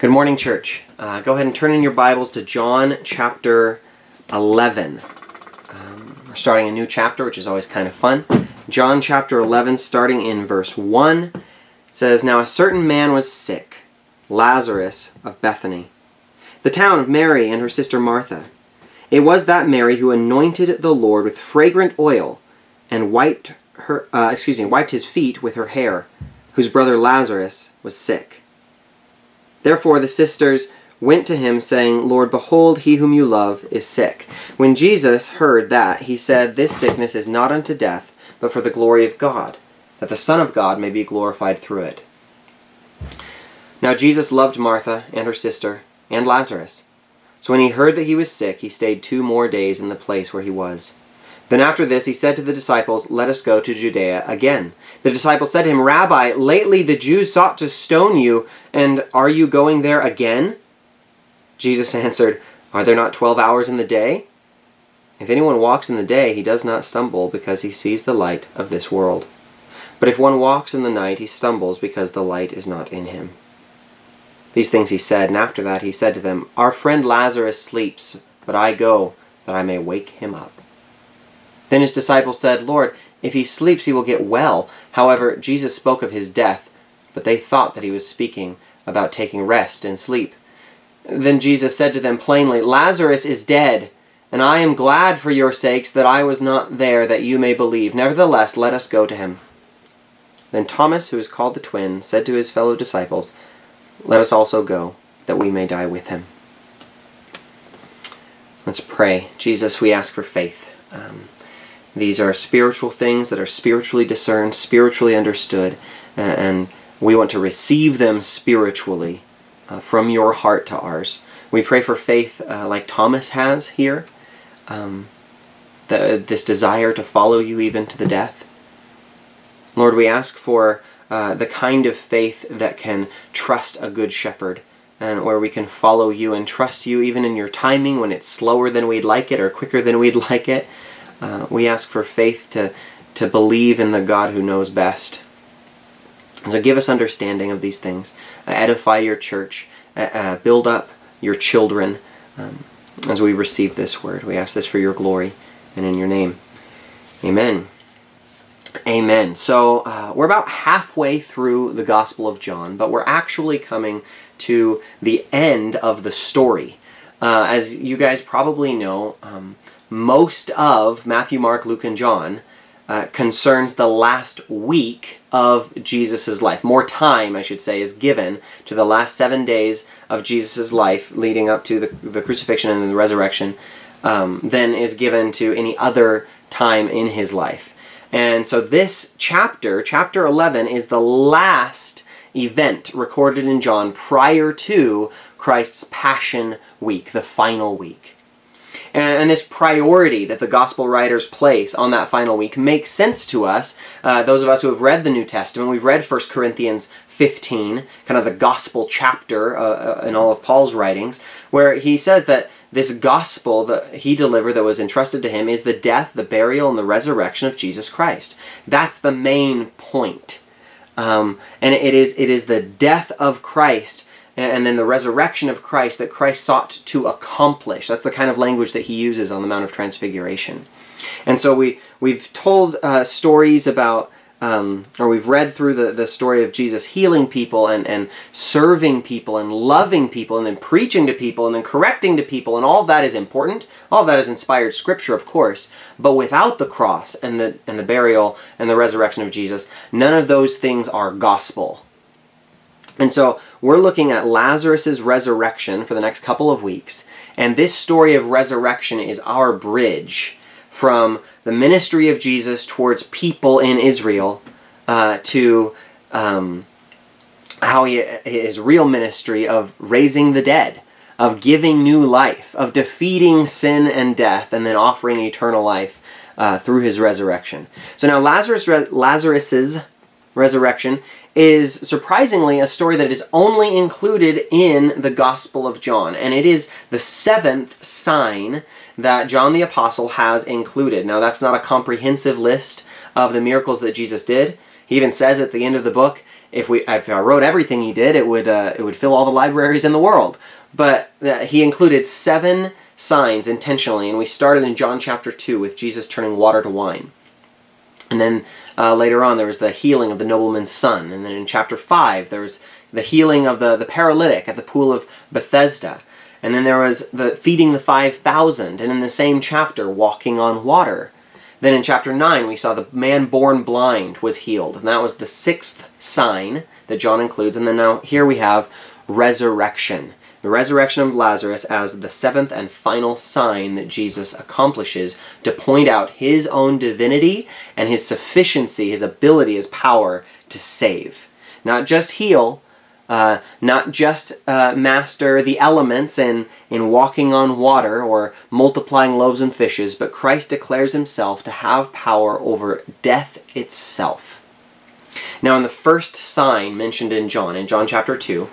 Good morning, church. Uh, go ahead and turn in your Bibles to John chapter 11. Um, we're starting a new chapter, which is always kind of fun. John chapter 11, starting in verse 1, says, Now a certain man was sick, Lazarus of Bethany, the town of Mary and her sister Martha. It was that Mary who anointed the Lord with fragrant oil and wiped her, uh, excuse me, wiped his feet with her hair, whose brother Lazarus was sick. Therefore the sisters went to him, saying, Lord, behold, he whom you love is sick. When Jesus heard that, he said, This sickness is not unto death, but for the glory of God, that the Son of God may be glorified through it. Now Jesus loved Martha and her sister and Lazarus. So when he heard that he was sick, he stayed two more days in the place where he was. Then after this he said to the disciples, Let us go to Judea again. The disciples said to him, Rabbi, lately the Jews sought to stone you, and are you going there again? Jesus answered, Are there not twelve hours in the day? If anyone walks in the day, he does not stumble, because he sees the light of this world. But if one walks in the night, he stumbles, because the light is not in him. These things he said, and after that he said to them, Our friend Lazarus sleeps, but I go, that I may wake him up. Then his disciples said, Lord, if he sleeps, he will get well. However, Jesus spoke of his death, but they thought that he was speaking about taking rest and sleep. Then Jesus said to them plainly, Lazarus is dead, and I am glad for your sakes that I was not there, that you may believe. Nevertheless, let us go to him. Then Thomas, who is called the twin, said to his fellow disciples, Let us also go, that we may die with him. Let's pray. Jesus, we ask for faith. Um, these are spiritual things that are spiritually discerned, spiritually understood, and we want to receive them spiritually uh, from your heart to ours. We pray for faith uh, like Thomas has here, um, the, this desire to follow you even to the death. Lord, we ask for uh, the kind of faith that can trust a good shepherd and where we can follow you and trust you even in your timing when it's slower than we'd like it or quicker than we'd like it. Uh, we ask for faith to, to believe in the God who knows best. So give us understanding of these things. Uh, edify your church. Uh, uh, build up your children um, as we receive this word. We ask this for your glory and in your name. Amen. Amen. So uh, we're about halfway through the Gospel of John, but we're actually coming to the end of the story. Uh, as you guys probably know, um, most of Matthew, Mark, Luke, and John uh, concerns the last week of Jesus' life. More time, I should say, is given to the last seven days of Jesus' life leading up to the, the crucifixion and the resurrection um, than is given to any other time in his life. And so this chapter, chapter 11, is the last event recorded in John prior to Christ's Passion Week, the final week. And, and, this priority that the gospel writers place on that final week makes sense to us. Uh, those of us who have read the New Testament, we've read 1 Corinthians 15, kind of the gospel chapter uh, uh, in all of Paul's writings, where he says that this gospel that he delivered that was entrusted to him is the death, the burial, and the resurrection of Jesus Christ. That's the main point. Um, and it is, it is the death of Christ and then the resurrection of Christ that Christ sought to accomplish. That's the kind of language that he uses on the Mount of Transfiguration. And so we, we've told uh, stories about, um, or we've read through the, the story of Jesus healing people and, and serving people and loving people and then preaching to people and then correcting to people, and all that is important. All that is inspired scripture, of course. But without the cross and the, and the burial and the resurrection of Jesus, none of those things are gospel. And so we're looking at Lazarus' resurrection for the next couple of weeks. And this story of resurrection is our bridge from the ministry of Jesus towards people in Israel uh, to um, how he, his real ministry of raising the dead, of giving new life, of defeating sin and death, and then offering eternal life uh, through his resurrection. So now Lazarus, Lazarus's resurrection is surprisingly a story that is only included in the Gospel of John, and it is the seventh sign that John the Apostle has included. Now, that's not a comprehensive list of the miracles that Jesus did. He even says at the end of the book, if we if I wrote everything he did, it would uh, it would fill all the libraries in the world. But uh, he included seven signs intentionally, and we started in John chapter two with Jesus turning water to wine, and then uh, later on there was the healing of the nobleman's son, and then in chapter five there was the healing of the the paralytic at the pool of Bethesda, and then there was the feeding the five thousand, and in the same chapter walking on water. Then in chapter 9, we saw the man born blind was healed. And that was the sixth sign that John includes. And then now here we have resurrection. The resurrection of Lazarus as the seventh and final sign that Jesus accomplishes to point out his own divinity and his sufficiency, his ability, his power to save. Not just heal, uh, not just uh, master the elements in, in walking on water or multiplying loaves and fishes, but Christ declares himself to have power over death itself. Now, in the first sign mentioned in John, in John chapter 2,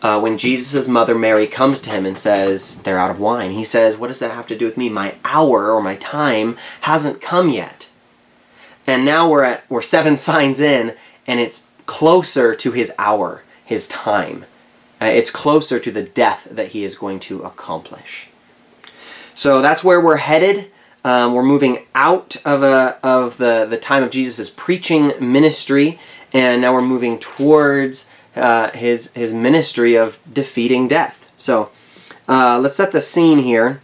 uh, when Jesus' mother Mary comes to him and says, They're out of wine, he says, What does that have to do with me? My hour or my time hasn't come yet. And now we're at we're seven signs in, and it's closer to his hour, his time. Uh, it's closer to the death that he is going to accomplish. So that's where we're headed. Um, we're moving out of, a, of the, the time of Jesus' preaching ministry, and now we're moving towards uh, his, his ministry of defeating death. So uh, let's set the scene here.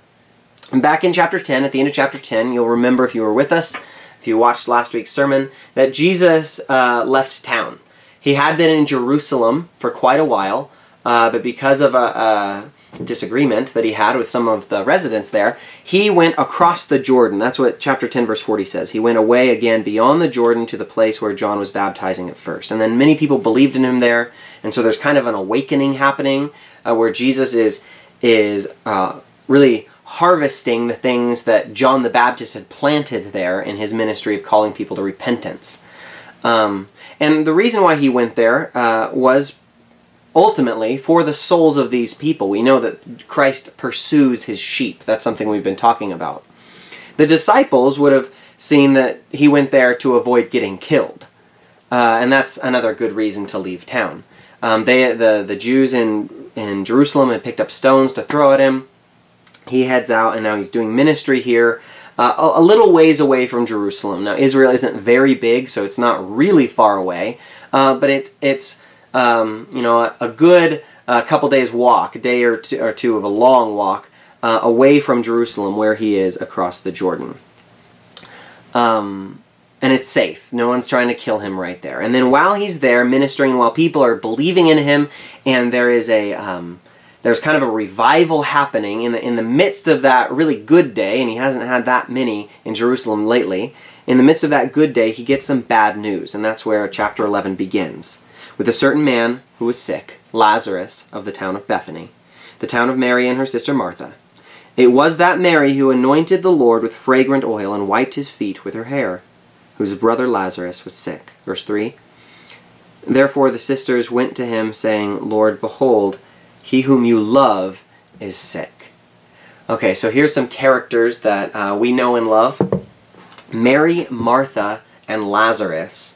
Back in chapter 10, at the end of chapter 10, you'll remember if you were with us, if you watched last week's sermon, that Jesus uh, left town. He had been in Jerusalem for quite a while, uh, but because of a, a, disagreement that he had with some of the residents there, he went across the Jordan. That's what chapter 10, verse 40 says. He went away again beyond the Jordan to the place where John was baptizing at first. And then many people believed in him there, and so there's kind of an awakening happening uh, where Jesus is, is uh, really harvesting the things that John the Baptist had planted there in his ministry of calling people to repentance. Um, and the reason why he went there uh, was ultimately for the souls of these people. We know that Christ pursues his sheep. That's something we've been talking about. The disciples would have seen that he went there to avoid getting killed. Uh, and that's another good reason to leave town. Um, they, the, the Jews in, in Jerusalem had picked up stones to throw at him. He heads out, and now he's doing ministry here uh, a, little ways away from Jerusalem. Now, Israel isn't very big, so it's not really far away, uh, but it, it's um, you know a, a good uh, couple days walk, a day or two, or two of a long walk uh, away from Jerusalem, where he is across the Jordan. Um, and it's safe. No one's trying to kill him right there. And then while he's there ministering, while people are believing in him, and there is a um, there's kind of a revival happening in the in the midst of that really good day, and he hasn't had that many in Jerusalem lately. In the midst of that good day, he gets some bad news, and that's where chapter 11 begins. With a certain man who was sick, Lazarus of the town of Bethany, the town of Mary and her sister Martha. It was that Mary who anointed the Lord with fragrant oil and wiped his feet with her hair, whose brother Lazarus was sick. Verse 3 Therefore the sisters went to him, saying, Lord, behold, he whom you love is sick. Okay, so here's some characters that uh, we know and love. Mary, Martha, and Lazarus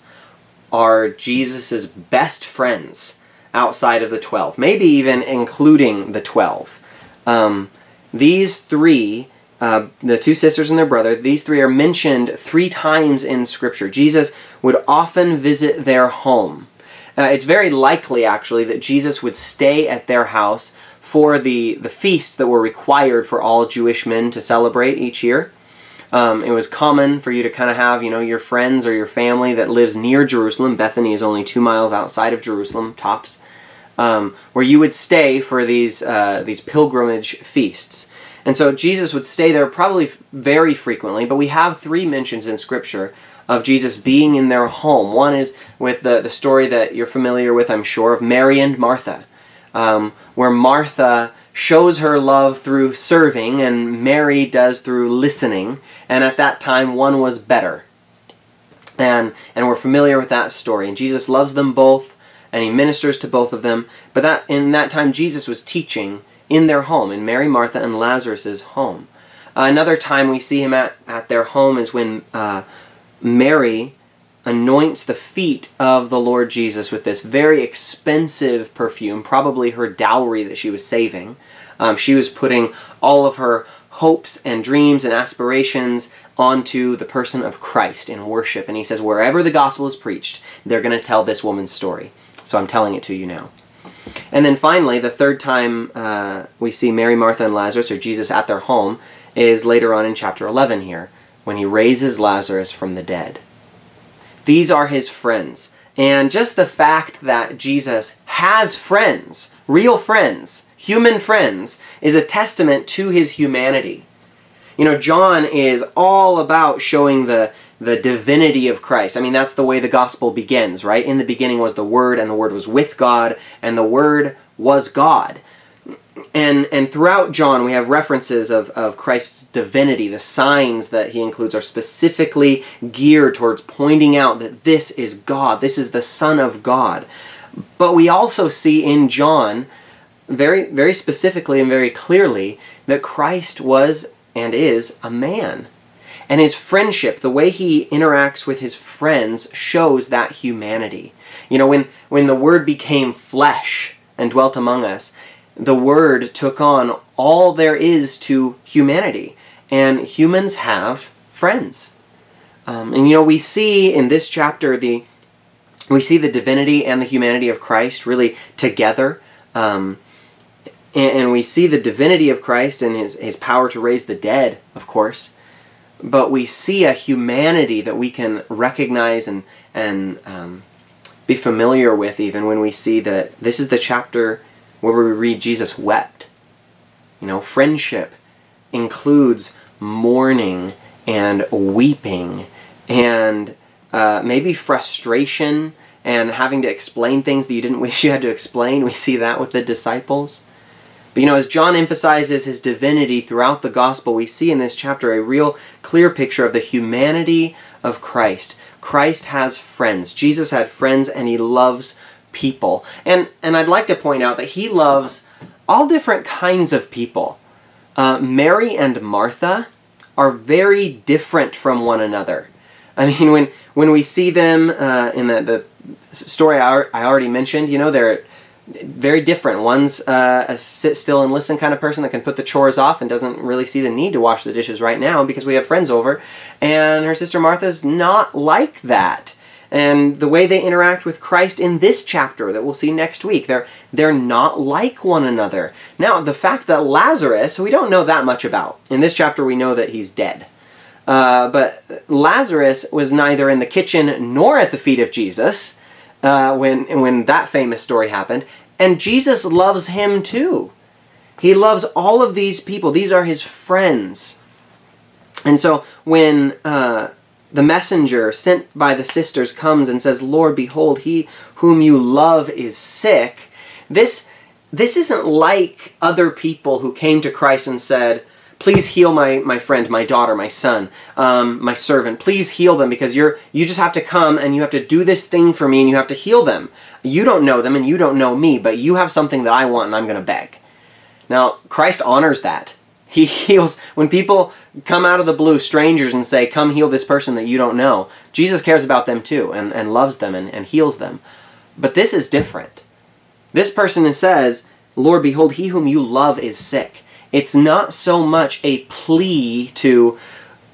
are Jesus' best friends outside of the 12, maybe even including the 12. Um, these three, uh, the two sisters and their brother, these three are mentioned three times in Scripture. Jesus would often visit their home. Uh, it's very likely, actually, that Jesus would stay at their house for the, the feasts that were required for all Jewish men to celebrate each year. Um, it was common for you to kind of have, you know, your friends or your family that lives near Jerusalem. Bethany is only two miles outside of Jerusalem, tops, um, where you would stay for these uh, these pilgrimage feasts. And so Jesus would stay there probably very frequently. But we have three mentions in Scripture of Jesus being in their home. One is with the, the story that you're familiar with, I'm sure, of Mary and Martha, um, where Martha shows her love through serving and Mary does through listening. And at that time, one was better. And, and we're familiar with that story. And Jesus loves them both and he ministers to both of them. But that in that time, Jesus was teaching in their home, in Mary, Martha, and Lazarus's home. Uh, another time we see him at, at their home is when uh, Mary, anoints the feet of the Lord Jesus with this very expensive perfume, probably her dowry that she was saving. Um, she was putting all of her hopes and dreams and aspirations onto the person of Christ in worship. And he says, wherever the gospel is preached, they're going to tell this woman's story. So I'm telling it to you now. And then finally, the third time uh, we see Mary, Martha, and Lazarus, or Jesus at their home, is later on in chapter 11 here, when he raises Lazarus from the dead. These are his friends. And just the fact that Jesus has friends, real friends, human friends, is a testament to his humanity. You know, John is all about showing the the divinity of Christ. I mean, that's the way the gospel begins, right? In the beginning was the Word, and the Word was with God, and the Word was God. And, and throughout John, we have references of, of Christ's divinity. The signs that he includes are specifically geared towards pointing out that this is God, this is the Son of God. But we also see in John, very, very specifically and very clearly, that Christ was and is a man. And his friendship, the way he interacts with his friends, shows that humanity. You know, when, when the Word became flesh and dwelt among us, the Word took on all there is to humanity. And humans have friends. Um, and you know, we see in this chapter the we see the divinity and the humanity of Christ really together. Um, and, and, we see the divinity of Christ and his, his power to raise the dead, of course. But we see a humanity that we can recognize and, and um, be familiar with even when we see that this is the chapter where we read Jesus wept. You know, friendship includes mourning and weeping and uh, maybe frustration and having to explain things that you didn't wish you had to explain. We see that with the disciples. But you know, as John emphasizes his divinity throughout the gospel, we see in this chapter a real clear picture of the humanity of Christ. Christ has friends. Jesus had friends and he loves people. And and I'd like to point out that he loves all different kinds of people. Uh, Mary and Martha are very different from one another. I mean, when when we see them uh, in the, the story I, I already mentioned, you know, they're very different. One's uh, a sit still and listen kind of person that can put the chores off and doesn't really see the need to wash the dishes right now because we have friends over. And her sister Martha's not like that. And the way they interact with Christ in this chapter that we'll see next week, they're they're not like one another. Now, the fact that Lazarus, we don't know that much about. In this chapter, we know that he's dead. Uh, but Lazarus was neither in the kitchen nor at the feet of Jesus uh, when, when that famous story happened. And Jesus loves him too. He loves all of these people. These are his friends. And so when uh, the messenger sent by the sisters comes and says, Lord, behold, he whom you love is sick, this, this isn't like other people who came to Christ and said, please heal my, my friend, my daughter, my son, um, my servant. Please heal them because you're you just have to come and you have to do this thing for me and you have to heal them. You don't know them and you don't know me, but you have something that I want and I'm going to beg. Now, Christ honors that. He heals when people come out of the blue, strangers, and say, Come heal this person that you don't know. Jesus cares about them too and, and loves them and, and heals them. But this is different. This person says, Lord, behold, he whom you love is sick. It's not so much a plea to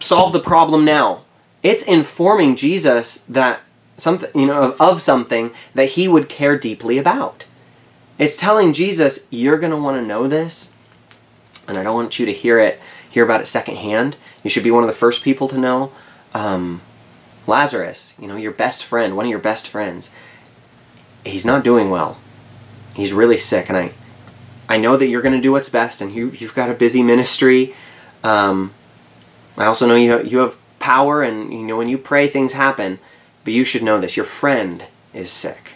solve the problem now. It's informing Jesus that something, you know, of, of something that he would care deeply about. It's telling Jesus, you're going to want to know this, and I don't want you to hear it, hear about it secondhand. You should be one of the first people to know. Um, Lazarus, you know, your best friend, one of your best friends, he's not doing well. He's really sick, and I, I know that you're going to do what's best, and you, you've got a busy ministry. Um, I also know you you have power, and you know when you pray, things happen. But you should know this: your friend is sick.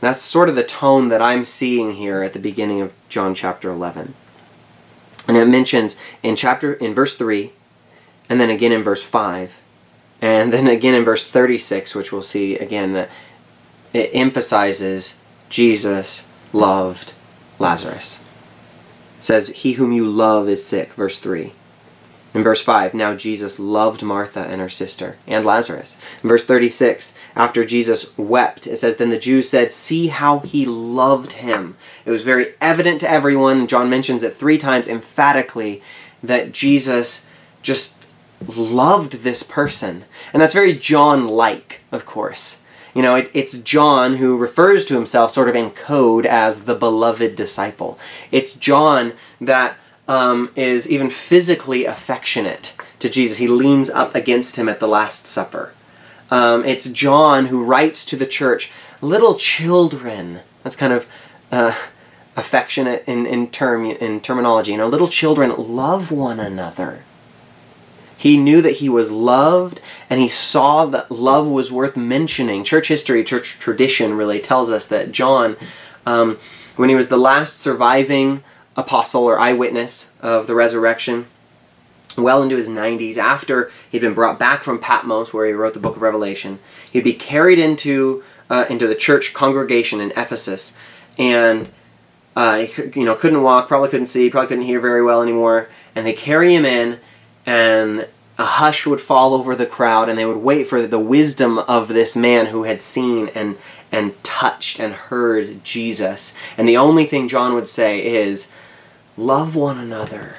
That's sort of the tone that I'm seeing here at the beginning of John chapter 11. And it mentions in chapter in verse 3 and then again in verse 5 and then again in verse 36 which we'll see again that it emphasizes Jesus loved Lazarus. It says, He whom you love is sick, verse 3. In verse 5, now Jesus loved Martha and her sister and Lazarus. In verse 36, after Jesus wept, it says, Then the Jews said, See how he loved him. It was very evident to everyone, John mentions it three times emphatically, that Jesus just loved this person. And that's very John like, of course. You know, it, it's John who refers to himself sort of in code as the beloved disciple. It's John that um, is even physically affectionate to Jesus. He leans up against him at the Last Supper. Um, it's John who writes to the church, little children. That's kind of uh, affectionate in, in term in terminology. You know, little children love one another. He knew that he was loved, and he saw that love was worth mentioning. Church history, church tradition really tells us that John, um, when he was the last surviving apostle or eyewitness of the resurrection, well into his 90s, after he'd been brought back from Patmos, where he wrote the book of Revelation, he'd be carried into uh, into the church congregation in Ephesus, and uh, he you know couldn't walk, probably couldn't see, probably couldn't hear very well anymore, and they carry him in, and a hush would fall over the crowd, and they would wait for the wisdom of this man who had seen and and touched and heard Jesus. And the only thing John would say is, love one another.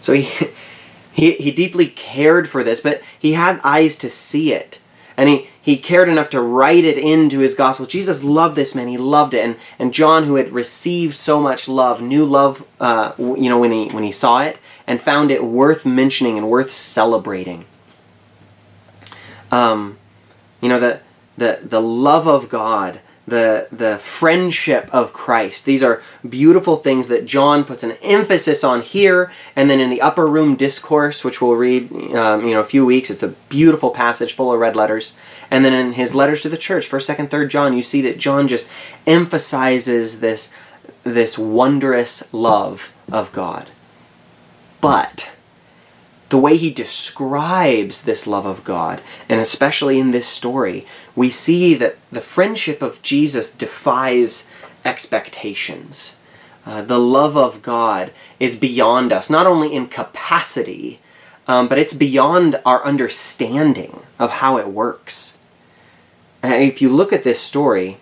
So he, he, he deeply cared for this, but he had eyes to see it. And he, he cared enough to write it into his gospel. Jesus loved this man. He loved it. And, and John, who had received so much love, knew love, uh, you know, when he, when he saw it and found it worth mentioning and worth celebrating. Um, you know, the, the, the love of God the the friendship of Christ. These are beautiful things that John puts an emphasis on here, and then in the upper room discourse, which we'll read, um, you know, a few weeks. It's a beautiful passage full of red letters, and then in his letters to the church, first, second, third John, you see that John just emphasizes this this wondrous love of God. But the way he describes this love of God, and especially in this story, we see that the friendship of Jesus defies expectations. Uh, the love of God is beyond us, not only in capacity, um, but it's beyond our understanding of how it works. And if you look at this story,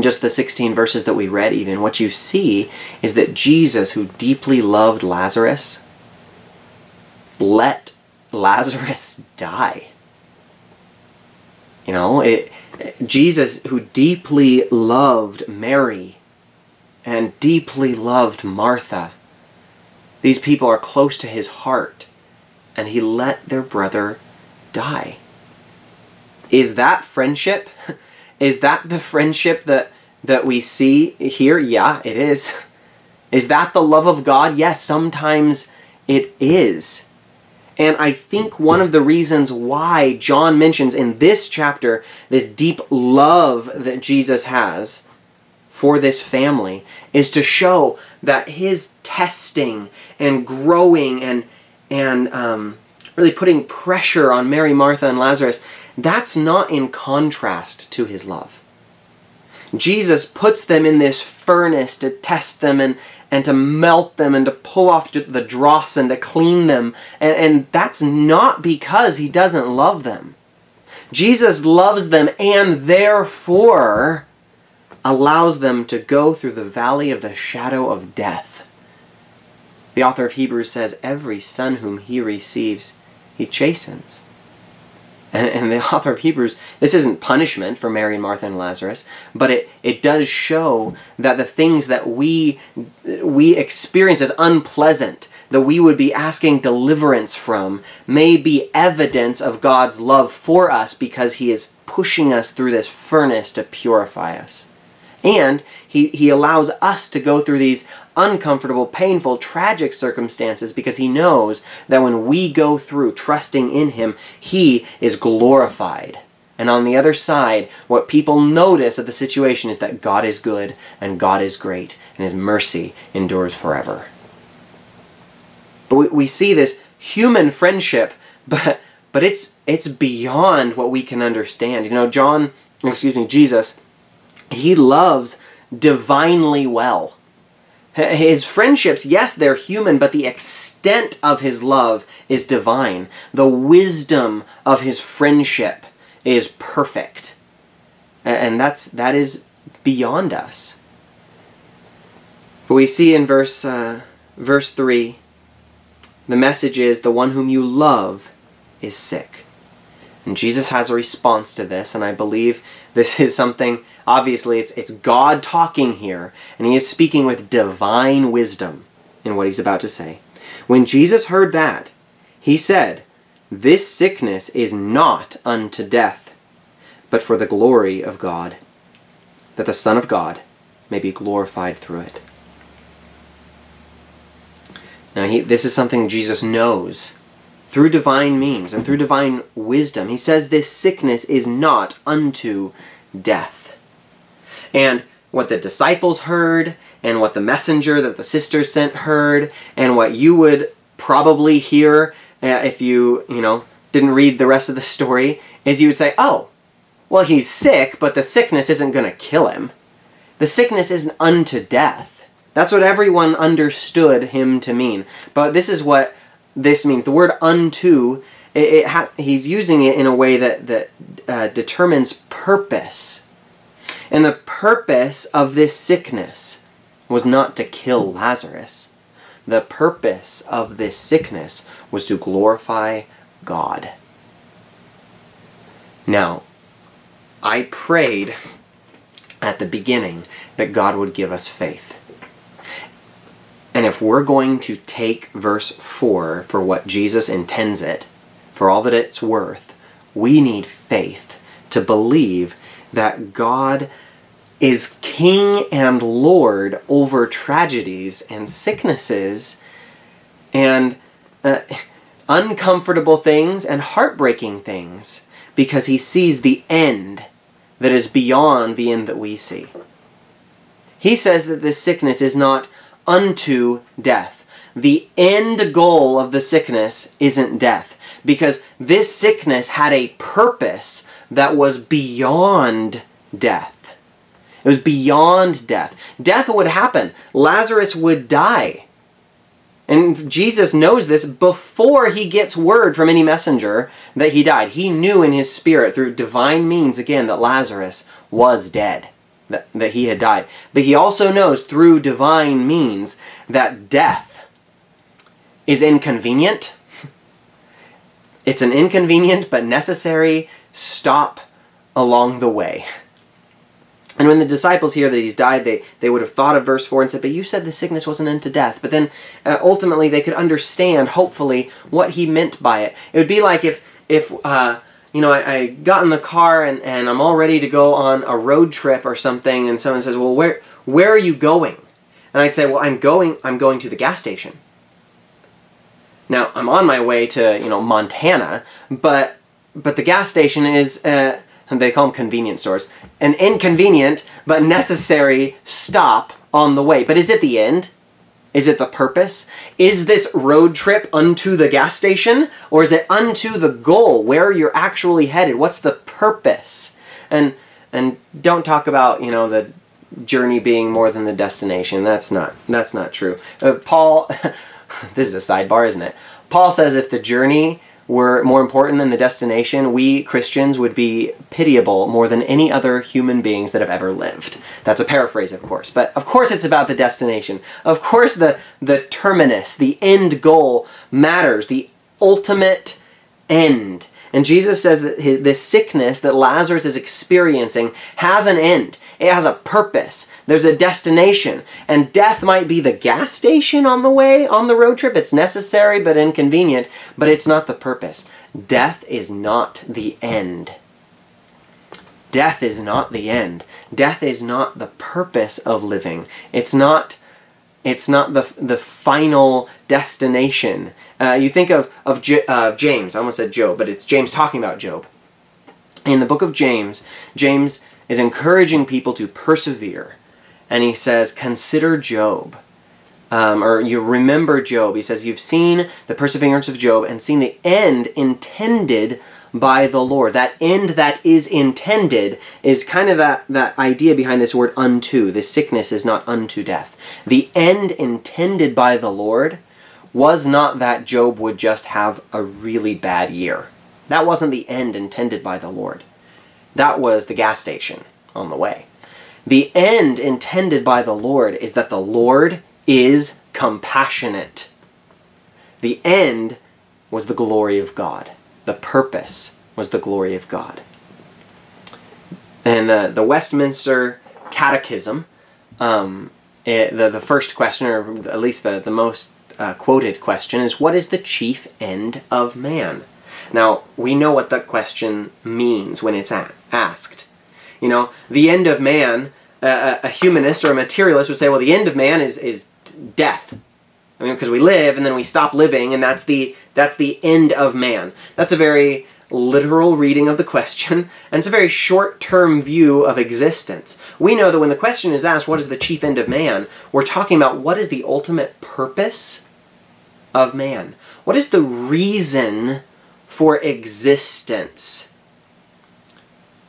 just the 16 verses that we read, even, what you see is that Jesus, who deeply loved Lazarus, let Lazarus die. You know, it, Jesus, who deeply loved Mary and deeply loved Martha, these people are close to his heart, and he let their brother die. Is that friendship? Is that the friendship that, that we see here? Yeah, it is. Is that the love of God? Yes, sometimes it is. And I think one of the reasons why John mentions in this chapter this deep love that Jesus has for this family is to show that his testing and growing and and um, really putting pressure on Mary, Martha, and Lazarus, that's not in contrast to his love. Jesus puts them in this furnace to test them and, and to melt them and to pull off the dross and to clean them. And, and that's not because he doesn't love them. Jesus loves them and therefore allows them to go through the valley of the shadow of death. The author of Hebrews says, Every son whom he receives, he chastens. And, and the author of Hebrews, this isn't punishment for Mary and Martha and Lazarus, but it, it does show that the things that we, we experience as unpleasant, that we would be asking deliverance from, may be evidence of God's love for us because He is pushing us through this furnace to purify us. And he, he allows us to go through these uncomfortable, painful, tragic circumstances because he knows that when we go through trusting in him, he is glorified. And on the other side, what people notice of the situation is that God is good and God is great and his mercy endures forever. But we, we see this human friendship, but but it's it's beyond what we can understand. You know, John, excuse me, Jesus he loves divinely well. His friendships, yes, they're human, but the extent of his love is divine. The wisdom of his friendship is perfect. And that's that is beyond us. But we see in verse uh, verse 3 the message is the one whom you love is sick. And Jesus has a response to this, and I believe this is something obviously it's it's God talking here, and he is speaking with divine wisdom in what he's about to say. When Jesus heard that, he said, This sickness is not unto death, but for the glory of God, that the Son of God may be glorified through it. Now, he, this is something Jesus knows through divine means and through divine wisdom. He says this sickness is not unto death. And what the disciples heard, and what the messenger that the sisters sent heard, and what you would probably hear uh, if you, you know, didn't read the rest of the story, is you would say, oh, well, he's sick, but the sickness isn't going to kill him. The sickness isn't unto death. That's what everyone understood him to mean. But this is what this means. The word unto, it, it ha- he's using it in a way that, that uh, determines purpose. And the purpose of this sickness was not to kill Lazarus. The purpose of this sickness was to glorify God. Now, I prayed at the beginning that God would give us faith. And if we're going to take verse 4 for what Jesus intends it, for all that it's worth, we need faith to believe that God is King and Lord over tragedies and sicknesses and uh, uncomfortable things and heartbreaking things because he sees the end that is beyond the end that we see. He says that this sickness is not unto death. The end goal of the sickness isn't death because this sickness had a purpose that was beyond death. It was beyond death. Death would happen. Lazarus would die. And Jesus knows this before he gets word from any messenger that he died. He knew in his spirit, through divine means again, that Lazarus was dead that, that he had died. But he also knows through divine means that death is inconvenient. It's an inconvenient but necessary stop along the way. And when the disciples hear that he's died, they, they would have thought of verse 4 and said, But you said the sickness wasn't unto death. But then uh, ultimately they could understand, hopefully, what he meant by it. It would be like if, if uh, you know, I, I, got in the car and, and I'm all ready to go on a road trip or something, and someone says, "Well, where where are you going?" And I'd say, "Well, I'm going I'm going to the gas station." Now I'm on my way to you know Montana, but but the gas station is uh, they call them convenience stores, an inconvenient but necessary stop on the way. But is it the end? Is it the purpose? Is this road trip unto the gas station? Or is it unto the goal, where you're actually headed? What's the purpose? And and don't talk about, you know, the journey being more than the destination. That's not that's not true. Uh, Paul this is a sidebar, isn't it? Paul says if the journey were more important than the destination, we Christians would be pitiable more than any other human beings that have ever lived. That's a paraphrase, of course. But of course it's about the destination. Of course the, the terminus, the end goal matters, the ultimate end. And Jesus says that his, this sickness that Lazarus is experiencing has an end. It has a purpose. There's a destination. And death might be the gas station on the way, on the road trip. It's necessary but inconvenient, but it's not the purpose. Death is not the end. Death is not the end. Death is not the purpose of living. It's not it's not the, the final destination. Uh, you think of, of J- uh, James, I almost said Job, but it's James talking about Job. In the book of James, James is encouraging people to persevere. And he says, Consider Job. Um, or you remember Job. He says, You've seen the perseverance of Job and seen the end intended by the Lord. That end that is intended is kind of that, that idea behind this word unto. This sickness is not unto death. The end intended by the Lord was not that Job would just have a really bad year. That wasn't the end intended by the Lord. That was the gas station on the way. The end intended by the Lord is that the Lord is compassionate. The end was the glory of God. The purpose was the glory of God. And the, the Westminster Catechism, um, it, the, the first question, or at least the, the most uh, quoted question, is What is the chief end of man? Now, we know what that question means when it's a- asked. You know, the end of man, uh, a humanist or a materialist would say, well, the end of man is, is death. I mean, because we live and then we stop living, and that's the that's the end of man. That's a very literal reading of the question, and it's a very short-term view of existence. We know that when the question is asked, "What is the chief end of man?" we're talking about what is the ultimate purpose of man. What is the reason for existence?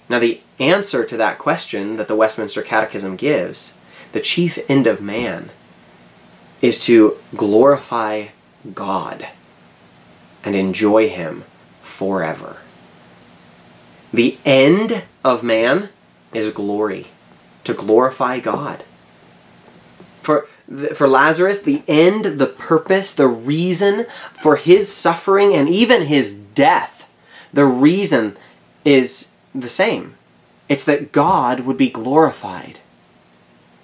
Now, the answer to that question that the Westminster Catechism gives, the chief end of man, is to glorify God and enjoy Him forever. The end of man is glory, to glorify God. For, for Lazarus, the end, the purpose, the reason for his suffering and even his death, the reason is the same. It's that God would be glorified.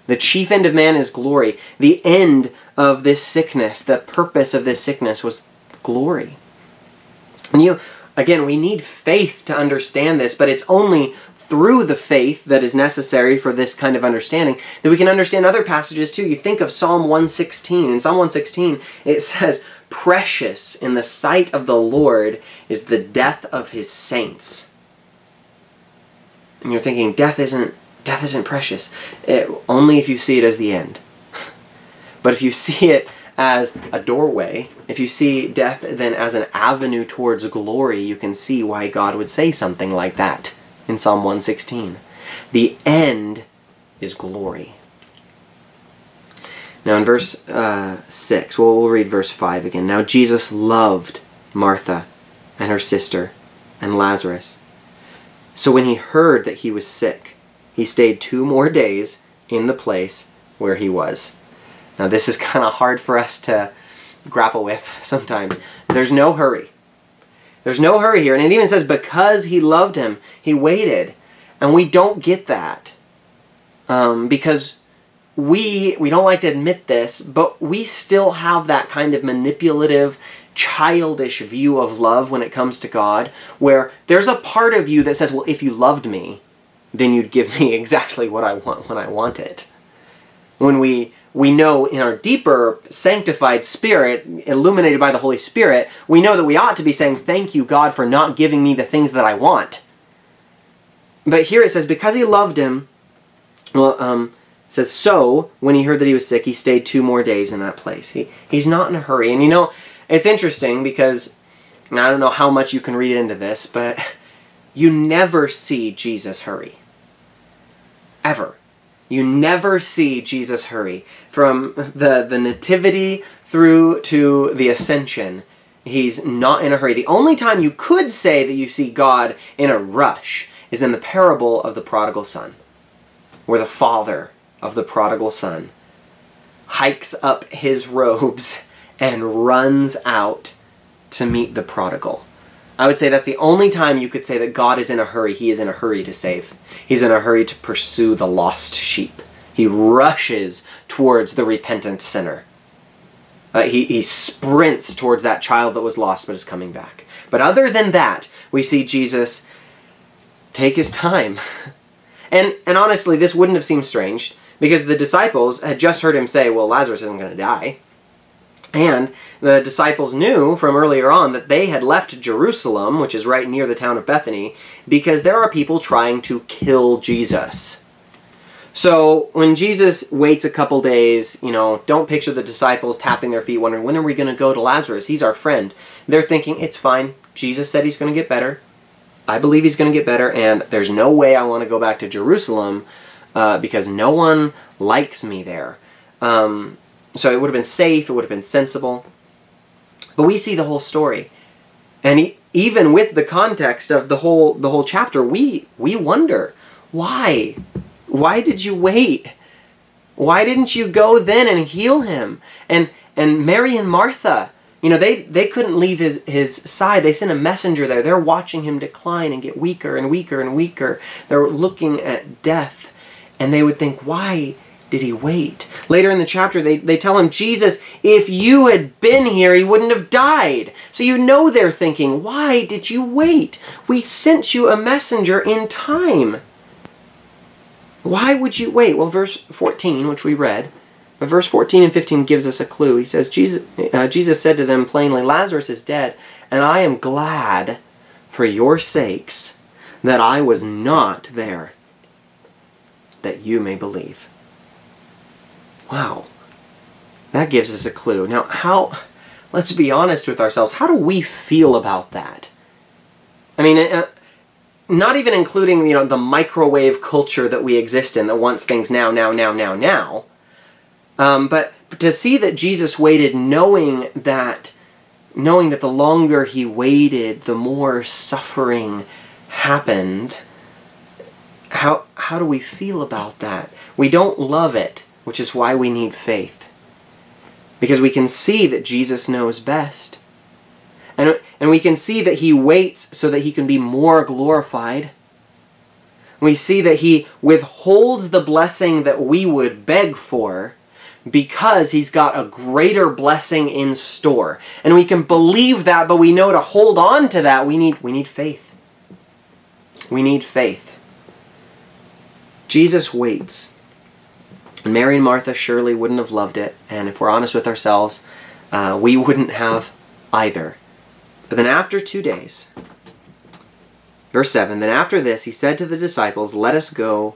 The chief end of man is glory. The end of this sickness, the purpose of this sickness was glory. And you, again, we need faith to understand this, but it's only through the faith that is necessary for this kind of understanding that we can understand other passages too. You think of Psalm 116. In Psalm 116, it says, Precious in the sight of the Lord is the death of his saints. And you're thinking, death isn't death isn't precious. It, only if you see it as the end. but if you see it as a doorway, if you see death then as an avenue towards glory, you can see why God would say something like that in Psalm 116. The end is glory. Now, in verse uh, 6, well, we'll read verse 5 again. Now, Jesus loved Martha and her sister and Lazarus. So when he heard that he was sick, he stayed two more days in the place where he was. Now, this is kind of hard for us to grapple with sometimes. There's no hurry. There's no hurry here. And it even says, because he loved him, he waited. And we don't get that. Um, because we, we don't like to admit this, but we still have that kind of manipulative, childish view of love when it comes to God, where there's a part of you that says, well, if you loved me, then you'd give me exactly what I want when I want it. When we we know in our deeper sanctified spirit, illuminated by the Holy Spirit, we know that we ought to be saying, Thank you, God, for not giving me the things that I want. But here it says, Because he loved him, well, um, says, So, when he heard that he was sick, he stayed two more days in that place. He, he's not in a hurry. And you know, it's interesting because I don't know how much you can read into this, but you never see Jesus hurry. Ever. You never see Jesus hurry. From the, the nativity through to the ascension, he's not in a hurry. The only time you could say that you see God in a rush is in the parable of the prodigal son, where the father of the prodigal son hikes up his robes and runs out to meet the prodigal. I would say that's the only time you could say that God is in a hurry. He is in a hurry to save. He's in a hurry to pursue the lost sheep. He rushes towards the repentant sinner. Uh, he, he sprints towards that child that was lost but is coming back. But other than that, we see Jesus take his time. And, and honestly, this wouldn't have seemed strange because the disciples had just heard him say, Well, Lazarus isn't going to die. And the disciples knew from earlier on that they had left Jerusalem, which is right near the town of Bethany, because there are people trying to kill Jesus. So when Jesus waits a couple days, you know, don't picture the disciples tapping their feet wondering, when are we going to go to Lazarus? He's our friend. They're thinking, it's fine. Jesus said he's going to get better. I believe he's going to get better, and there's no way I want to go back to Jerusalem uh, because no one likes me there. Um, so it would have been safe, it would have been sensible. But we see the whole story. And he, even with the context of the whole the whole chapter, we we wonder why? Why did you wait? Why didn't you go then and heal him? And and Mary and Martha, you know, they they couldn't leave his his side. They sent a messenger there. They're watching him decline and get weaker and weaker and weaker. They're looking at death, and they would think, why did he wait? Later in the chapter, they, they tell him, Jesus, if you had been here, he wouldn't have died. So you know they're thinking, why did you wait? We sent you a messenger in time. Why would you wait? Well, verse 14, which we read, but verse 14 and 15 gives us a clue. He says, Jesus, uh, Jesus said to them plainly, Lazarus is dead, and I am glad for your sakes that I was not there, that you may believe. Wow. That gives us a clue. Now, how, let's be honest with ourselves, how do we feel about that? I mean, uh, not even including, you know, the microwave culture that we exist in that wants things now, now, now, now, now. Um, but, but to see that Jesus waited knowing that, knowing that the longer he waited, the more suffering happened, how, how do we feel about that? We don't love it which is why we need faith. Because we can see that Jesus knows best. And, and we can see that he waits so that he can be more glorified. We see that he withholds the blessing that we would beg for because he's got a greater blessing in store. And we can believe that, but we know to hold on to that, we need, we need faith. We need faith. Jesus waits Mary and Martha surely wouldn't have loved it, and if we're honest with ourselves, uh, we wouldn't have either. But then after two days, verse 7, then after this he said to the disciples, Let us go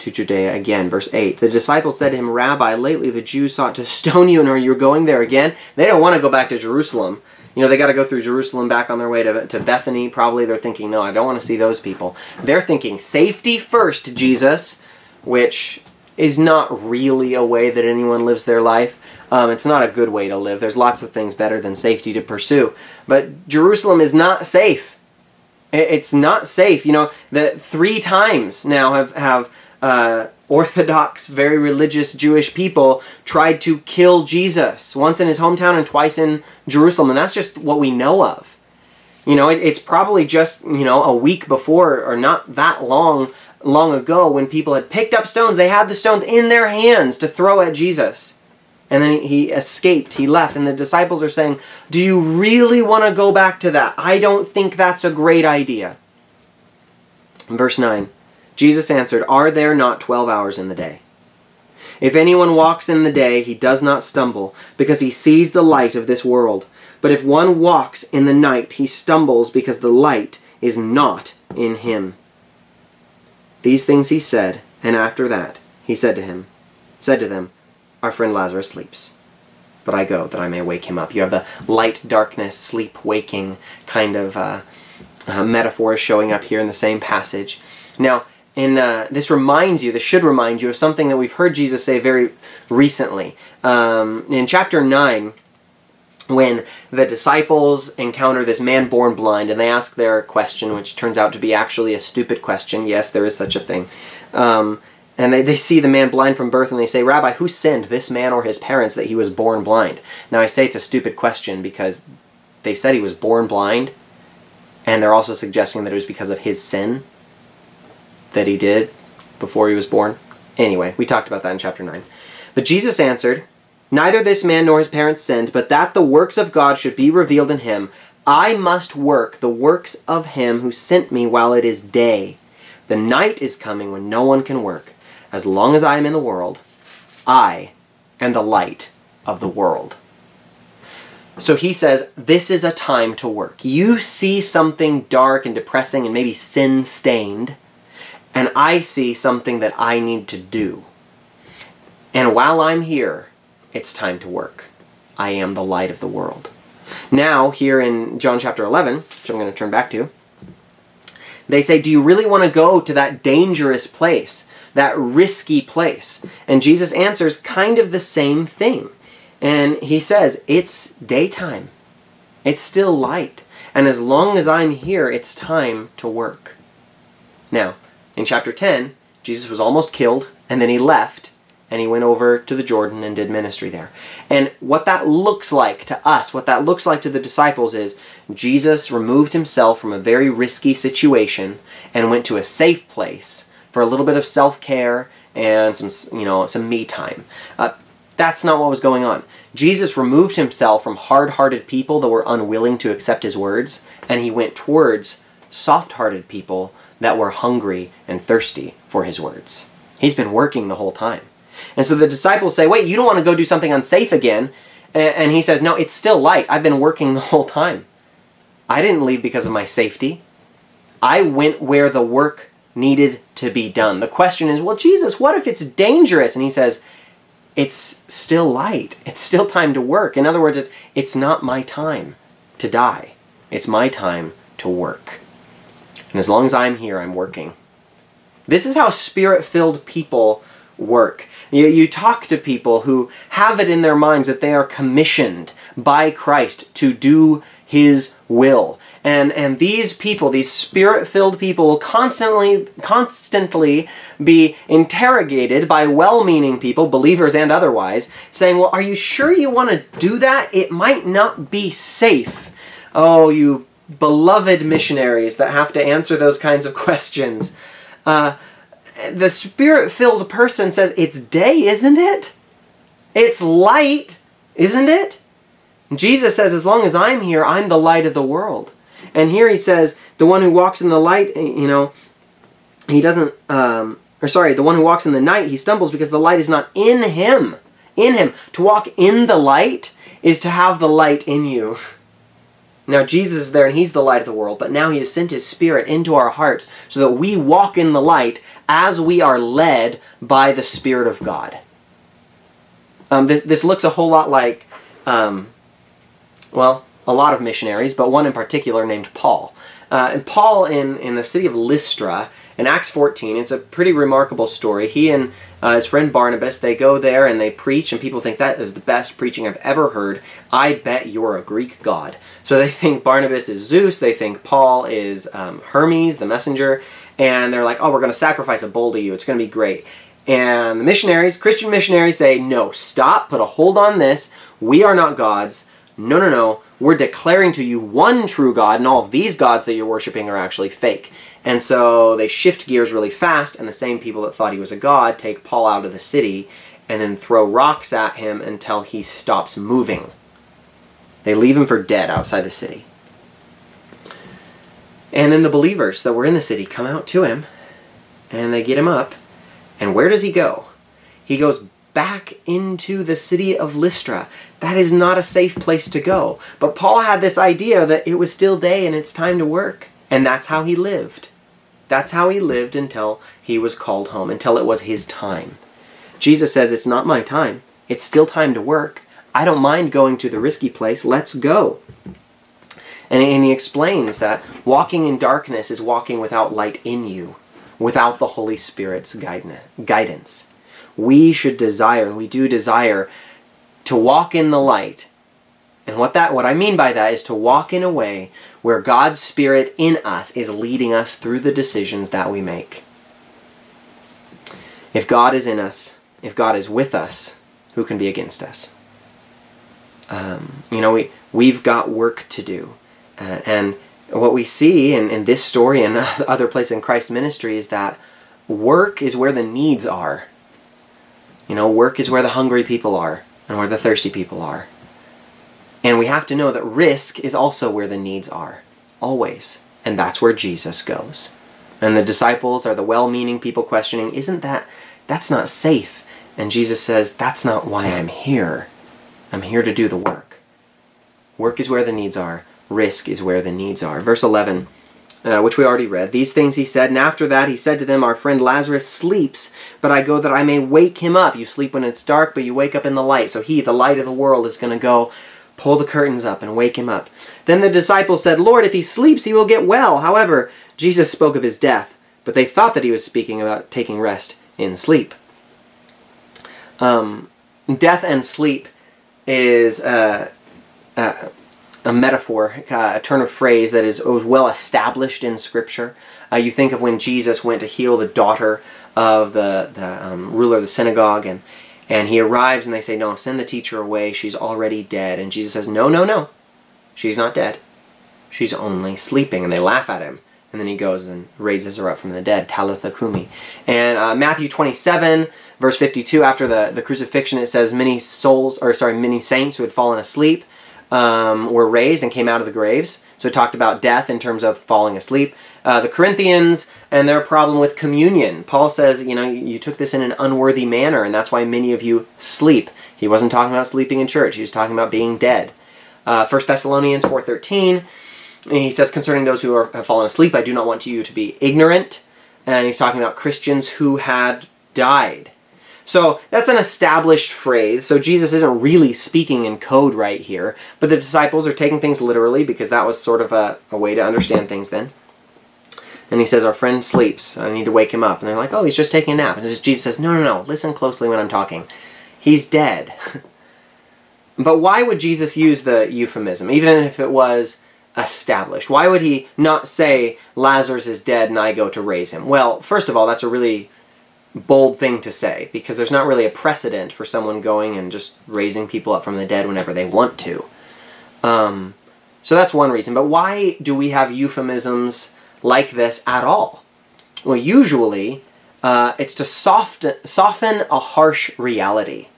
to Judea again. Verse 8, the disciples said to him, Rabbi, lately the Jews sought to stone you, and are you going there again? They don't want to go back to Jerusalem. You know, they got to go through Jerusalem back on their way to, to Bethany. Probably they're thinking, no, I don't want to see those people. They're thinking, safety first, Jesus, which is not really a way that anyone lives their life. Um, it's not a good way to live. There's lots of things better than safety to pursue. But Jerusalem is not safe. It's not safe. You know, that three times now have, have uh, Orthodox, very religious Jewish people tried to kill Jesus. Once in his hometown and twice in Jerusalem. And that's just what we know of. You know, it, it's probably just, you know, a week before or not that long long ago when people had picked up stones, they had the stones in their hands to throw at Jesus. And then he escaped, he left, and the disciples are saying, Do you really want to go back to that? I don't think that's a great idea. Verse 9 Jesus answered, Are there not twelve hours in the day? If anyone walks in the day, he does not stumble, because he sees the light of this world. But if one walks in the night, he stumbles, because the light is not in him. These things he said, and after that he said to him, said to them, Our friend Lazarus sleeps, but I go that I may wake him up. You have the light, darkness, sleep, waking kind of uh, uh, metaphors showing up here in the same passage. Now, in uh, this reminds you, this should remind you of something that we've heard Jesus say very recently. Um, in chapter 9, when the disciples encounter this man born blind and they ask their question, which turns out to be actually a stupid question. Yes, there is such a thing. Um, and they, they see the man blind from birth and they say, Rabbi, who sinned, this man or his parents, that he was born blind? Now, I say it's a stupid question because they said he was born blind, and they're also suggesting that it was because of his sin that he did before he was born. Anyway, we talked about that in chapter 9. But Jesus answered, Neither this man nor his parents sinned, but that the works of God should be revealed in him. I must work the works of him who sent me while it is day. The night is coming when no one can work. As long as I am in the world, I am the light of the world. So he says, This is a time to work. You see something dark and depressing and maybe sin stained, and I see something that I need to do. And while I'm here, it's time to work. I am the light of the world. Now, here in John chapter 11, which I'm going to turn back to, They say, Do you really want to go to that dangerous place, that risky place? And Jesus answers kind of the same thing. And he says, It's daytime, it's still light. And as long as I'm here, it's time to work. Now, in chapter 10, Jesus was almost killed, and then he left, and he went over to the Jordan and did ministry there. And what that looks like to us, what that looks like to the disciples is Jesus removed himself from a very risky situation and went to a safe place for a little bit of self-care and some, you know, some me time. Uh, that's not what was going on. Jesus removed himself from hard-hearted people that were unwilling to accept his words, and he went towards soft-hearted people that were hungry and thirsty for his words. He's been working the whole time. And so the disciples say, Wait, you don't want to go do something unsafe again. And he says, No, it's still light. I've been working the whole time. I didn't leave because of my safety. I went where the work needed to be done. The question is, Well, Jesus, what if it's dangerous? And he says, It's still light. It's still time to work. In other words, it's, it's not my time to die, it's my time to work. And as long as I'm here, I'm working. This is how spirit filled people work. You, you talk to people who have it in their minds that they are commissioned by Christ to do his will. And, and these people, these spirit-filled people will constantly, constantly be interrogated by well-meaning people, believers and otherwise, saying, well, are you sure you want to do that? It might not be safe. Oh, you beloved missionaries that have to answer those kinds of questions. Uh, the spirit filled person says, It's day, isn't it? It's light, isn't it? Jesus says, As long as I'm here, I'm the light of the world. And here he says, The one who walks in the light, you know, he doesn't, um, or sorry, the one who walks in the night, he stumbles because the light is not in him. In him. To walk in the light is to have the light in you. Now, Jesus is there and He's the light of the world, but now He has sent His Spirit into our hearts so that we walk in the light as we are led by the Spirit of God. Um, this, this looks a whole lot like, um, well, a lot of missionaries, but one in particular named Paul. Uh, and Paul in, in the city of Lystra, in Acts 14, it's a pretty remarkable story. He and uh, his friend Barnabas, they go there and they preach, and people think that is the best preaching I've ever heard. I bet you're a Greek god. So they think Barnabas is Zeus, they think Paul is um, Hermes, the messenger, and they're like, oh, we're going to sacrifice a bull to you. It's going to be great. And the missionaries, Christian missionaries, say, no, stop, put a hold on this. We are not gods. No, no, no. We're declaring to you one true God, and all of these gods that you're worshiping are actually fake. And so they shift gears really fast, and the same people that thought he was a god take Paul out of the city and then throw rocks at him until he stops moving. They leave him for dead outside the city. And then the believers that were in the city come out to him and they get him up. And where does he go? He goes back into the city of Lystra. That is not a safe place to go. But Paul had this idea that it was still day and it's time to work. And that's how he lived. That's how he lived until he was called home, until it was his time. Jesus says, It's not my time. It's still time to work. I don't mind going to the risky place. Let's go. And, and he explains that walking in darkness is walking without light in you, without the Holy Spirit's guidance. We should desire, and we do desire, to walk in the light. And what that what I mean by that is to walk in a way where God's Spirit in us is leading us through the decisions that we make. If God is in us, if God is with us, who can be against us? Um, you know, we, we've got work to do. Uh, and what we see in, in this story and other places in Christ's ministry is that work is where the needs are. You know, work is where the hungry people are and where the thirsty people are. And we have to know that risk is also where the needs are, always. And that's where Jesus goes. And the disciples are the well meaning people questioning, Isn't that, that's not safe? And Jesus says, That's not why I'm here. I'm here to do the work. Work is where the needs are, risk is where the needs are. Verse 11. Uh, which we already read. These things he said, and after that he said to them, Our friend Lazarus sleeps, but I go that I may wake him up. You sleep when it's dark, but you wake up in the light. So he, the light of the world, is going to go pull the curtains up and wake him up. Then the disciples said, Lord, if he sleeps, he will get well. However, Jesus spoke of his death, but they thought that he was speaking about taking rest in sleep. Um, death and sleep is a metaphor, a turn of phrase that is well established in Scripture. Uh, you think of when Jesus went to heal the daughter of the, the um, ruler of the synagogue, and, and he arrives, and they say, No, send the teacher away. She's already dead. And Jesus says, No, no, no. She's not dead. She's only sleeping. And they laugh at him. And then he goes and raises her up from the dead, Talitha Kumi. And uh, Matthew 27, verse 52, after the, the crucifixion, it says, Many souls, or sorry, many saints who had fallen asleep um, were raised and came out of the graves. So it talked about death in terms of falling asleep. Uh, the Corinthians and their problem with communion. Paul says, you know, you took this in an unworthy manner, and that's why many of you sleep. He wasn't talking about sleeping in church. He was talking about being dead. Uh, 1 Thessalonians 4.13, he says, concerning those who are, have fallen asleep, I do not want you to be ignorant. And he's talking about Christians who had died. So that's an established phrase. So Jesus isn't really speaking in code right here, but the disciples are taking things literally because that was sort of a, a way to understand things then. And he says, Our friend sleeps. I need to wake him up. And they're like, Oh, he's just taking a nap. And Jesus says, No, no, no. Listen closely when I'm talking. He's dead. but why would Jesus use the euphemism, even if it was established? Why would he not say, Lazarus is dead and I go to raise him? Well, first of all, that's a really bold thing to say because there's not really a precedent for someone going and just raising people up from the dead whenever they want to. Um, so that's one reason. But why do we have euphemisms like this at all? Well, usually uh, it's to soften, soften a harsh reality.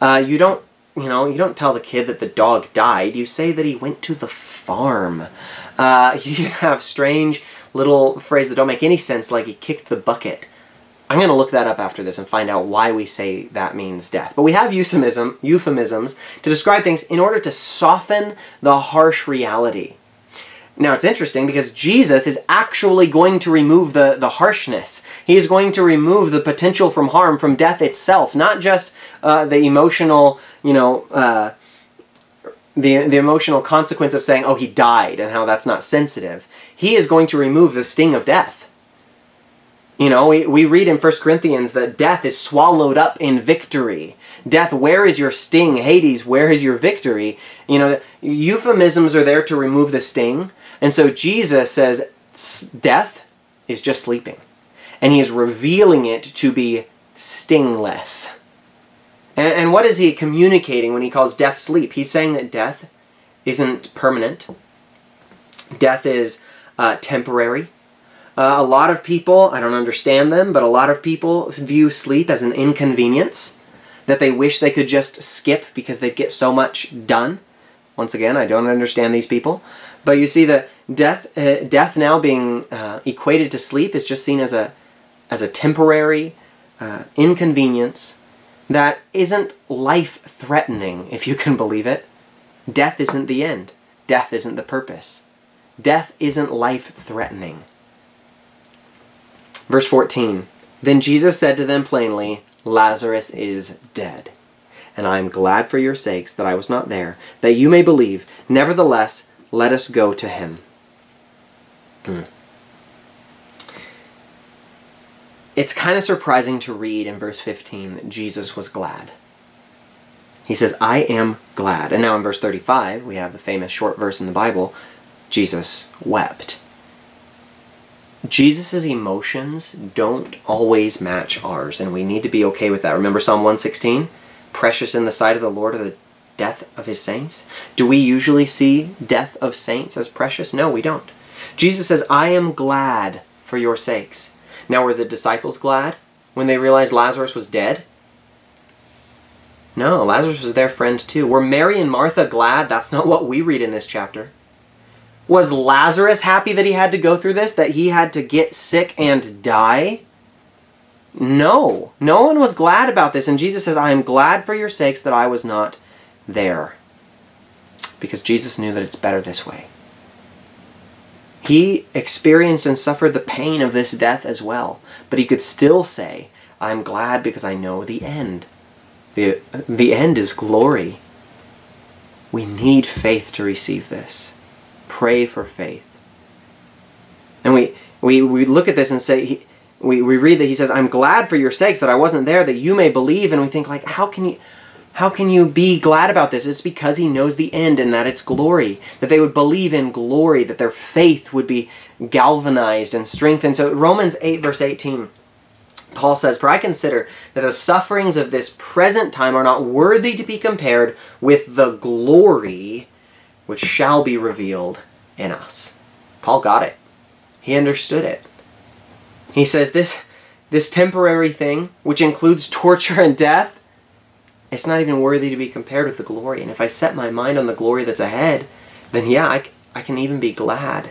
Uh, you don't, you know, you don't tell the kid that the dog died. You say that he went to the farm. Uh, you have strange little phrases that don't make any sense, like he kicked the bucket. I'm going to look that up after this and find out why we say that means death. But we have euphemism, euphemisms to describe things in order to soften the harsh reality. Now it's interesting because Jesus is actually going to remove the, the harshness. He is going to remove the potential from harm from death itself, not just uh, the emotional, you know, uh, the, the emotional consequence of saying, oh, he died and how that's not sensitive. He is going to remove the sting of death. You know, we, we read in 1 Corinthians that death is swallowed up in victory. Death, where is your sting? Hades, where is your victory? You know, euphemisms are there to remove the sting. And so Jesus says death is just sleeping. And he is revealing it to be stingless. And, and what is he communicating when he calls death sleep? He's saying that death isn't permanent, death is uh, temporary. Uh, a lot of people, I don't understand them, but a lot of people view sleep as an inconvenience that they wish they could just skip because they'd get so much done. Once again, I don't understand these people. But you see that death, uh, death now being uh, equated to sleep is just seen as a, as a temporary uh, inconvenience that isn't life-threatening, if you can believe it. Death isn't the end. Death isn't the purpose. Death isn't life-threatening. Verse 14 Then Jesus said to them plainly, Lazarus is dead. And I am glad for your sakes that I was not there, that you may believe. Nevertheless, let us go to him. Mm. It's kind of surprising to read in verse 15 that Jesus was glad. He says, I am glad. And now in verse 35, we have the famous short verse in the Bible Jesus wept. Jesus' emotions don't always match ours, and we need to be okay with that. Remember Psalm 116? Precious in the sight of the Lord are the death of his saints? Do we usually see death of saints as precious? No, we don't. Jesus says, I am glad for your sakes. Now, were the disciples glad when they realized Lazarus was dead? No, Lazarus was their friend too. Were Mary and Martha glad? That's not what we read in this chapter. Was Lazarus happy that he had to go through this? That he had to get sick and die? No. No one was glad about this. And Jesus says, I am glad for your sakes that I was not there. Because Jesus knew that it's better this way. He experienced and suffered the pain of this death as well. But he could still say, I'm glad because I know the end. The, the end is glory. We need faith to receive this pray for faith. And we We, we look at this and say, we, we read that he says, I'm glad for your sakes that I wasn't there, that you may believe. And we think, like, how can you. How can you be glad about this? It's because he knows the end and that it's glory. That they would believe in glory, that their faith would be galvanized and strengthened. So, Romans 8, verse 18, Paul says, For I consider that the sufferings of this present time are not worthy to be compared with the glory which shall be revealed in us. Paul got it. He understood it. He says this this temporary thing, which includes torture and death, it's not even worthy to be compared with the glory. And if I set my mind on the glory that's ahead, then yeah, I, I can even be glad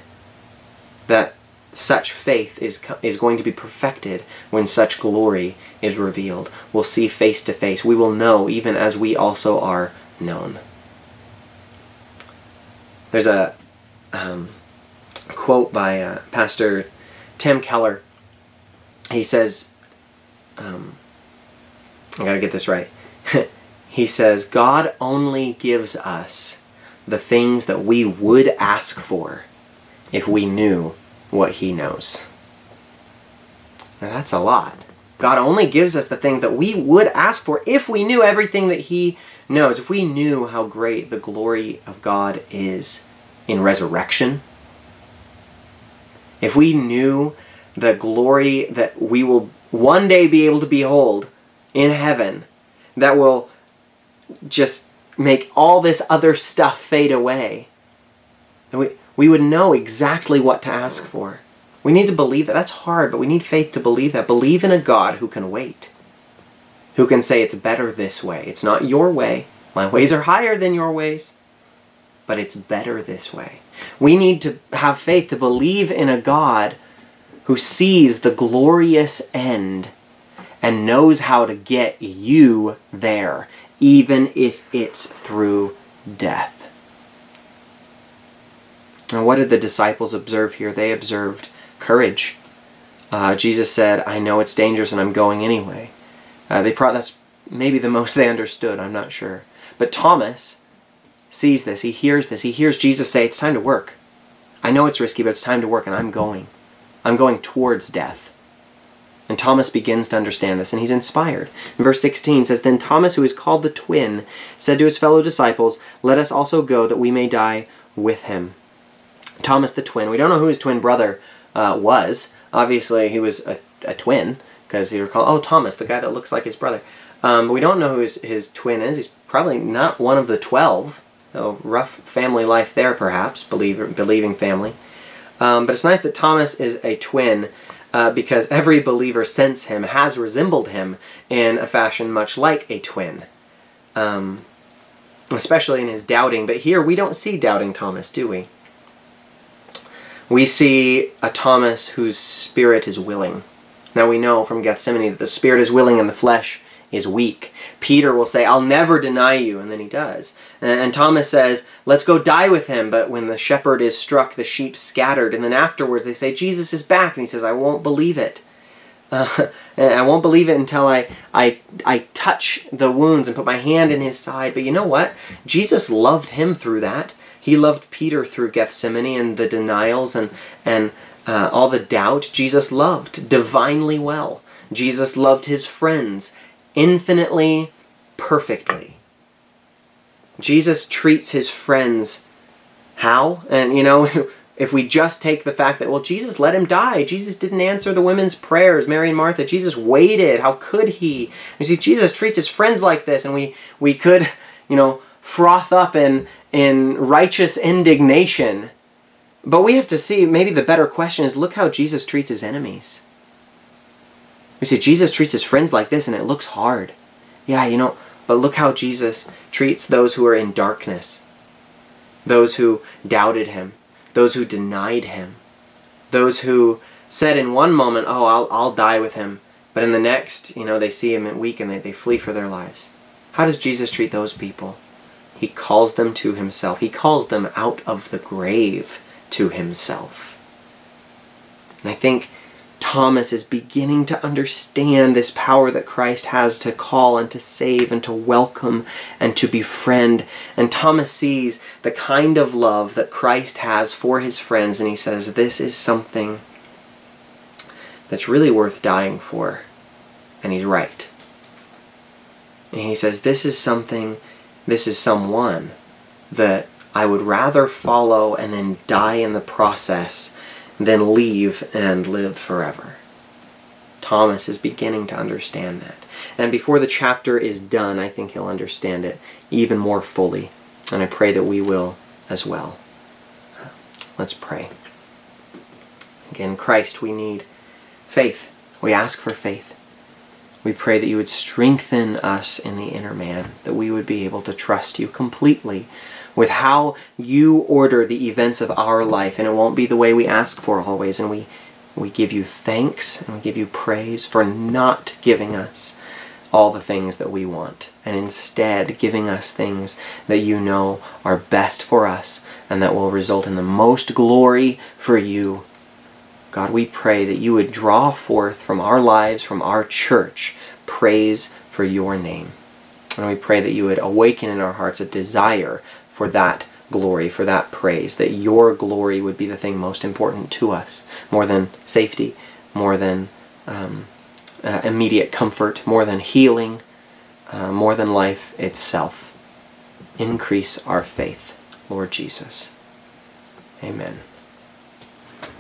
that such faith is, is going to be perfected when such glory is revealed. We'll see face to face. We will know even as we also are known. There's a um, quote by uh, Pastor Tim Keller. He says, um, I gotta get this right. he says, God only gives us the things that we would ask for if we knew what He knows. Now that's a lot. God only gives us the things that we would ask for if we knew everything that He knows. If we knew how great the glory of God is in resurrection, if we knew the glory that we will one day be able to behold in heaven, that will just make all this other stuff fade away, And we, we would know exactly what to ask for. We need to believe that. That's hard, but we need faith to believe that. Believe in a God who can wait, who can say it's better this way. It's not your way. My ways are higher than your ways, but it's better this way. We need to have faith to believe in a God who sees the glorious end and knows how to get you there, even if it's through death. And what did the disciples observe here? They observed courage. Uh, Jesus said, I know it's dangerous and I'm going anyway. Uh, they probably, that's maybe the most they understood, I'm not sure. But Thomas sees this, he hears this, he hears Jesus say, It's time to work. I know it's risky, but it's time to work and I'm going. I'm going towards death. And Thomas begins to understand this, and he's inspired. In verse 16 says, Then Thomas, who is called the twin, said to his fellow disciples, Let us also go, that we may die with him. Thomas the twin. We don't know who his twin brother uh, was. Obviously, he was a, a twin because he were called, oh, Thomas, the guy that looks like his brother. Um, but we don't know who his, his twin is. He's probably not one of the twelve. So rough family life there, perhaps, believer, believing family. Um, but it's nice that Thomas is a twin uh, because every believer since him has resembled him in a fashion much like a twin. Um, especially in his doubting. But here we don't see doubting Thomas, do we? we see a Thomas whose spirit is willing. Now we know from Gethsemane that the spirit is willing and the flesh is weak. Peter will say, I'll never deny you, and then he does. And, Thomas says, Let's go die with him. But when the shepherd is struck, the sheep scattered. And then afterwards they say, Jesus is back. And he says, I won't believe it. Uh, I won't believe it until I, I, I touch the wounds and put my hand in his side. But you know what? Jesus loved him through that. He loved Peter through Gethsemane and the denials and, and uh, all the doubt. Jesus loved divinely well. Jesus loved his friends infinitely, perfectly. Jesus treats his friends how? And you know, if we just take the fact that, well, Jesus let him die. Jesus didn't answer the women's prayers, Mary and Martha. Jesus waited. How could he? You see, Jesus treats his friends like this, and we, we could, you know, froth up in, in righteous indignation. But we have to see, maybe the better question is look how Jesus treats his enemies. We say Jesus treats his friends like this and it looks hard. Yeah, you know, but look how Jesus treats those who are in darkness, those who doubted him, those who denied him, those who said in one moment, oh, I'll, I'll die with him, but in the next, you know, they see him weak and they, they flee for their lives. How does Jesus treat those people? He calls them to himself. He calls them out of the grave to himself. And I think Thomas is beginning to understand this power that Christ has to call and to save and to welcome and to befriend. And Thomas sees the kind of love that Christ has for his friends, and he says, This is something that's really worth dying for. And he's right. And he says, This is something, this is someone that I would rather follow and then die in the process than leave and live forever. Thomas is beginning to understand that. And before the chapter is done, I think he'll understand it even more fully. And I pray that we will as well. Let's pray. Again, Christ, we need faith. We ask for faith. We pray that you would strengthen us in the inner man, that we would be able to trust you completely with how you order the events of our life, and it won't be the way we ask for always. And we, we give you thanks and we give you praise for not giving us all the things that we want, and instead giving us things that you know are best for us and that will result in the most glory for you. God, we pray that you would draw forth from our lives, from our church, praise for your name. And we pray that you would awaken in our hearts a desire for that glory, for that praise, that your glory would be the thing most important to us, more than safety, more than um, uh, immediate comfort, more than healing, uh, more than life itself. Increase our faith, Lord Jesus. Amen.